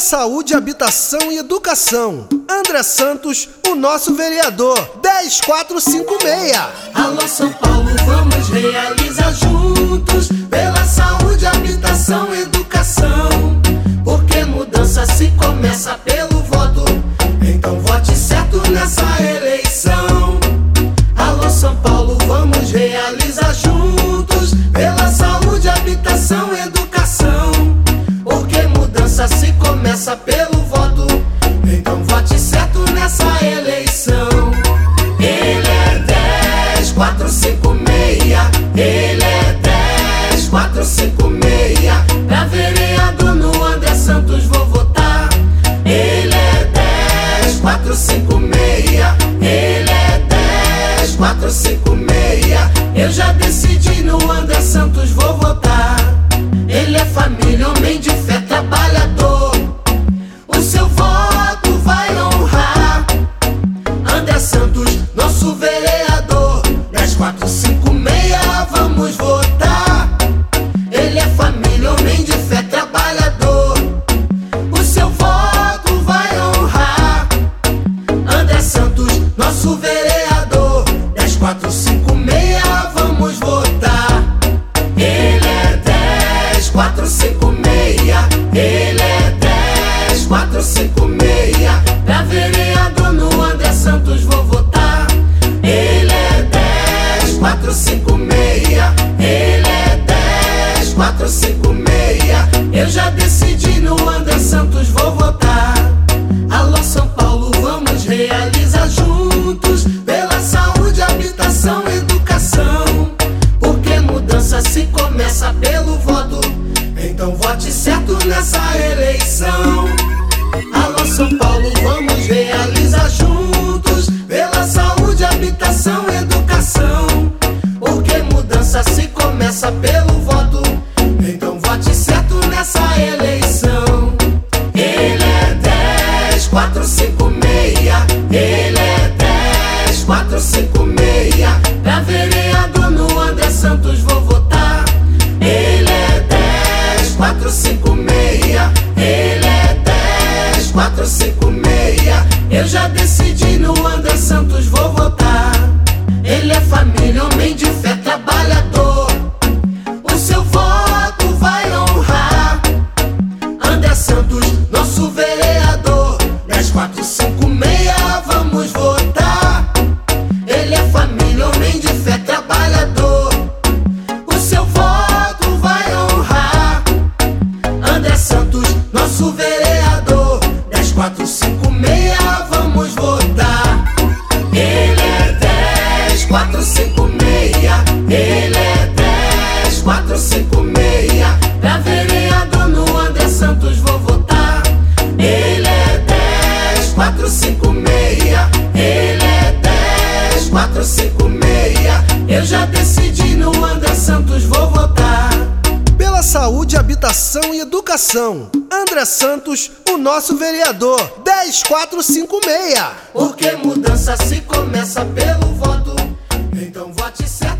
Saúde, habitação e educação. André Santos, o nosso vereador. 10456. Alô São Paulo, vamos realizar juntos. Pela saúde, habitação e educação. Porque mudança se começa pelo voto. Então vote certo nessa eleição. Alô São Paulo, vamos realizar juntos. Começa pelo voto. Então vote certo nessa eleição. Ele é 10, 4, 5, 6. Ele é 10, 4, 5, 6. Pra vereador no André Santos vou votar. Ele é 10, 4, 5, 6. Ele é 10, 4, 5, 6. Eu já decidi no André Santos vou nosso vereador. 10, 4, 5, 6, vamos votar. Ele é 10, 4, 5, 6. Ele é 10, 4, 5, 6. Pra vereador no André Santos vou votar. Ele é 10, 4, 5, 6. Ele é 10, 456. Ele é 3456. Pra vereador no André Santos vou votar. Ele é 3456. Ele é 3456. Eu já decidi. Nosso vereador. 10, 4, 5, 6, vamos votar. Ele é 10, 4, 5, 6. Ele é 10, 4, 5, 6. Pra vereador no André Santos vou votar. Ele é 10, 4, 5, 6. Ele é 10, 4, 5, 6. Eu já decidi no André Santos vou educação. André Santos, o nosso vereador. 10456. Porque mudança se começa pelo voto. Então vote certo.